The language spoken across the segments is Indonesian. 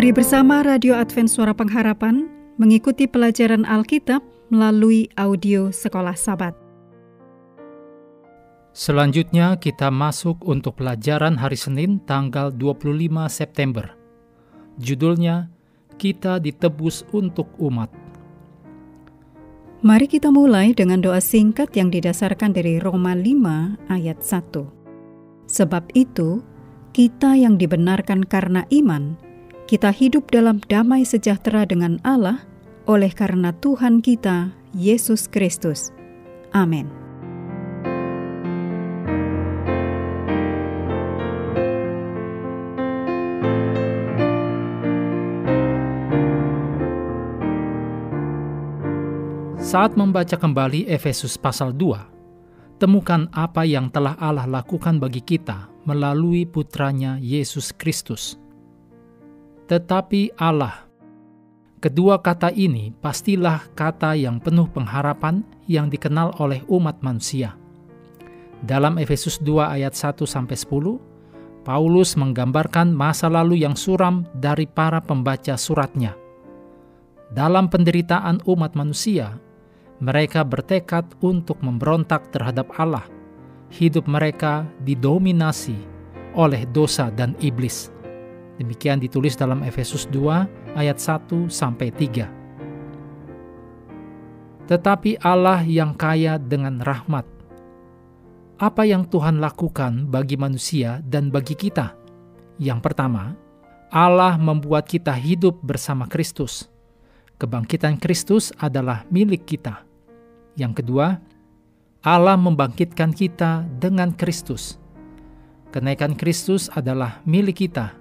Mari bersama Radio Advent Suara Pengharapan mengikuti pelajaran Alkitab melalui audio Sekolah Sabat. Selanjutnya kita masuk untuk pelajaran hari Senin tanggal 25 September. Judulnya Kita ditebus untuk umat. Mari kita mulai dengan doa singkat yang didasarkan dari Roma 5 ayat 1. Sebab itu, kita yang dibenarkan karena iman, kita hidup dalam damai sejahtera dengan Allah oleh karena Tuhan kita, Yesus Kristus. Amin. Saat membaca kembali Efesus pasal 2, temukan apa yang telah Allah lakukan bagi kita melalui putranya Yesus Kristus tetapi Allah. Kedua kata ini pastilah kata yang penuh pengharapan yang dikenal oleh umat manusia. Dalam Efesus 2 ayat 1 sampai 10, Paulus menggambarkan masa lalu yang suram dari para pembaca suratnya. Dalam penderitaan umat manusia, mereka bertekad untuk memberontak terhadap Allah. Hidup mereka didominasi oleh dosa dan iblis Demikian ditulis dalam Efesus 2 ayat 1 sampai 3. Tetapi Allah yang kaya dengan rahmat. Apa yang Tuhan lakukan bagi manusia dan bagi kita? Yang pertama, Allah membuat kita hidup bersama Kristus. Kebangkitan Kristus adalah milik kita. Yang kedua, Allah membangkitkan kita dengan Kristus. Kenaikan Kristus adalah milik kita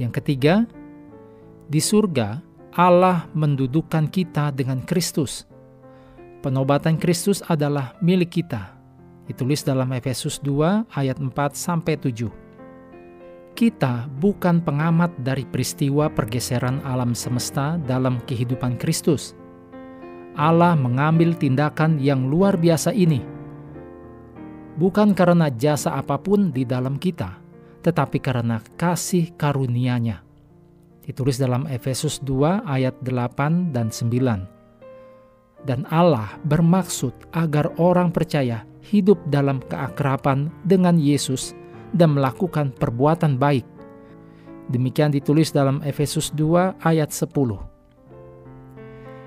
yang ketiga, di surga Allah mendudukkan kita dengan Kristus. Penobatan Kristus adalah milik kita. Ditulis dalam Efesus 2 ayat 4 sampai 7. Kita bukan pengamat dari peristiwa pergeseran alam semesta dalam kehidupan Kristus. Allah mengambil tindakan yang luar biasa ini bukan karena jasa apa pun di dalam kita, tetapi karena kasih karunia-Nya. Ditulis dalam Efesus 2 ayat 8 dan 9. Dan Allah bermaksud agar orang percaya hidup dalam keakraban dengan Yesus dan melakukan perbuatan baik. Demikian ditulis dalam Efesus 2 ayat 10.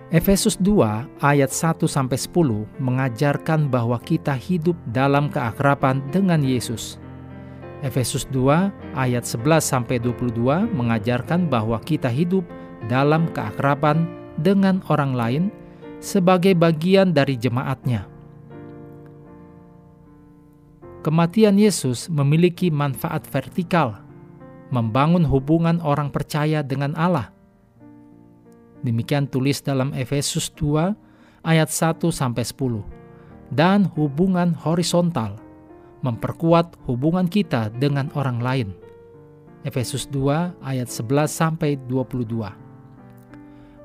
Efesus 2 ayat 1 sampai 10 mengajarkan bahwa kita hidup dalam keakraban dengan Yesus Efesus 2 ayat 11 sampai 22 mengajarkan bahwa kita hidup dalam keakraban dengan orang lain sebagai bagian dari jemaatnya. Kematian Yesus memiliki manfaat vertikal, membangun hubungan orang percaya dengan Allah. Demikian tulis dalam Efesus 2 ayat 1 sampai 10 dan hubungan horizontal memperkuat hubungan kita dengan orang lain. Efesus 2 ayat 11 sampai 22.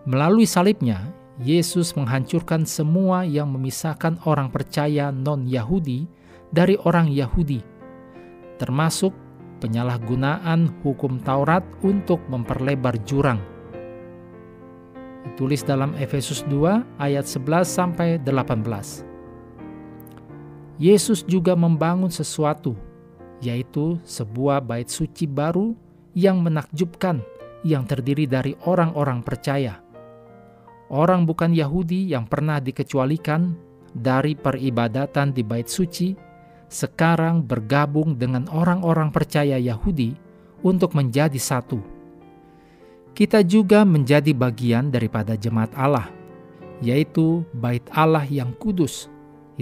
Melalui salibnya, Yesus menghancurkan semua yang memisahkan orang percaya non-Yahudi dari orang Yahudi, termasuk penyalahgunaan hukum Taurat untuk memperlebar jurang. Ditulis dalam Efesus 2 ayat 11 sampai 18. Yesus juga membangun sesuatu, yaitu sebuah bait suci baru yang menakjubkan, yang terdiri dari orang-orang percaya. Orang bukan Yahudi yang pernah dikecualikan dari peribadatan di bait suci, sekarang bergabung dengan orang-orang percaya Yahudi untuk menjadi satu. Kita juga menjadi bagian daripada jemaat Allah, yaitu bait Allah yang kudus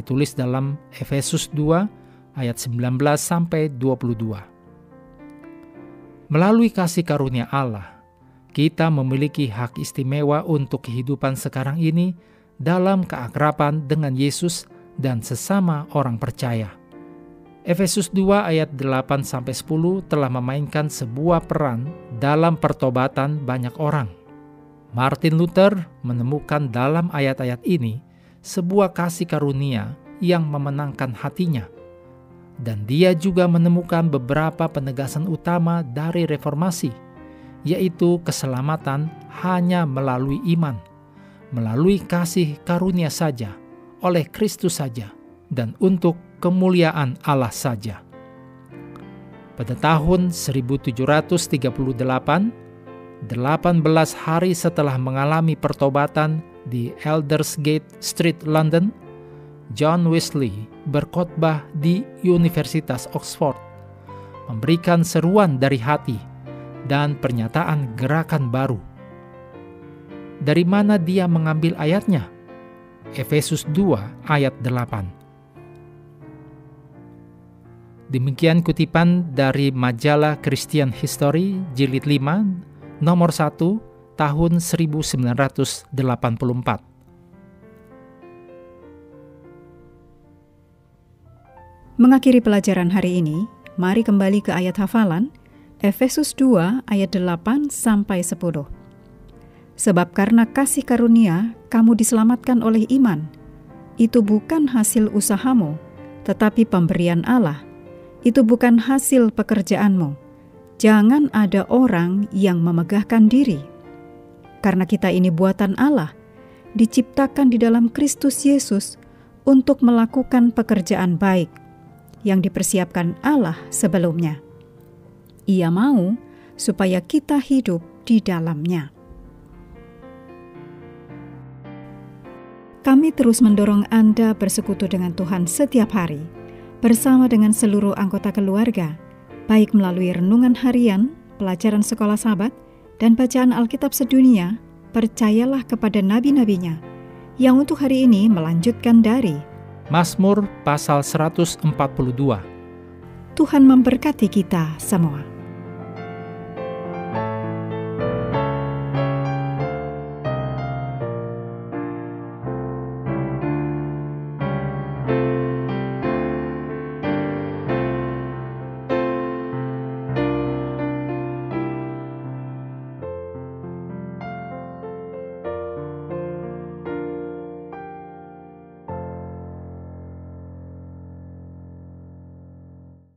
ditulis dalam Efesus 2 ayat 19 sampai 22. Melalui kasih karunia Allah, kita memiliki hak istimewa untuk kehidupan sekarang ini dalam keakraban dengan Yesus dan sesama orang percaya. Efesus 2 ayat 8 sampai 10 telah memainkan sebuah peran dalam pertobatan banyak orang. Martin Luther menemukan dalam ayat-ayat ini sebuah kasih karunia yang memenangkan hatinya. Dan dia juga menemukan beberapa penegasan utama dari reformasi, yaitu keselamatan hanya melalui iman, melalui kasih karunia saja, oleh Kristus saja, dan untuk kemuliaan Allah saja. Pada tahun 1738, 18 hari setelah mengalami pertobatan di Eldersgate Street, London, John Wesley berkhotbah di Universitas Oxford, memberikan seruan dari hati dan pernyataan gerakan baru. Dari mana dia mengambil ayatnya? Efesus 2 ayat 8. Demikian kutipan dari majalah Christian History jilid 5 nomor 1 tahun 1984. Mengakhiri pelajaran hari ini, mari kembali ke ayat hafalan Efesus 2 ayat 8 sampai 10. Sebab karena kasih karunia kamu diselamatkan oleh iman. Itu bukan hasil usahamu, tetapi pemberian Allah itu bukan hasil pekerjaanmu. Jangan ada orang yang memegahkan diri. Karena kita ini buatan Allah, diciptakan di dalam Kristus Yesus untuk melakukan pekerjaan baik yang dipersiapkan Allah sebelumnya. Ia mau supaya kita hidup di dalamnya. Kami terus mendorong Anda bersekutu dengan Tuhan setiap hari bersama dengan seluruh anggota keluarga, baik melalui renungan harian, pelajaran sekolah sahabat, dan bacaan Alkitab sedunia, percayalah kepada nabi-nabinya, yang untuk hari ini melanjutkan dari Mazmur pasal 142. Tuhan memberkati kita semua.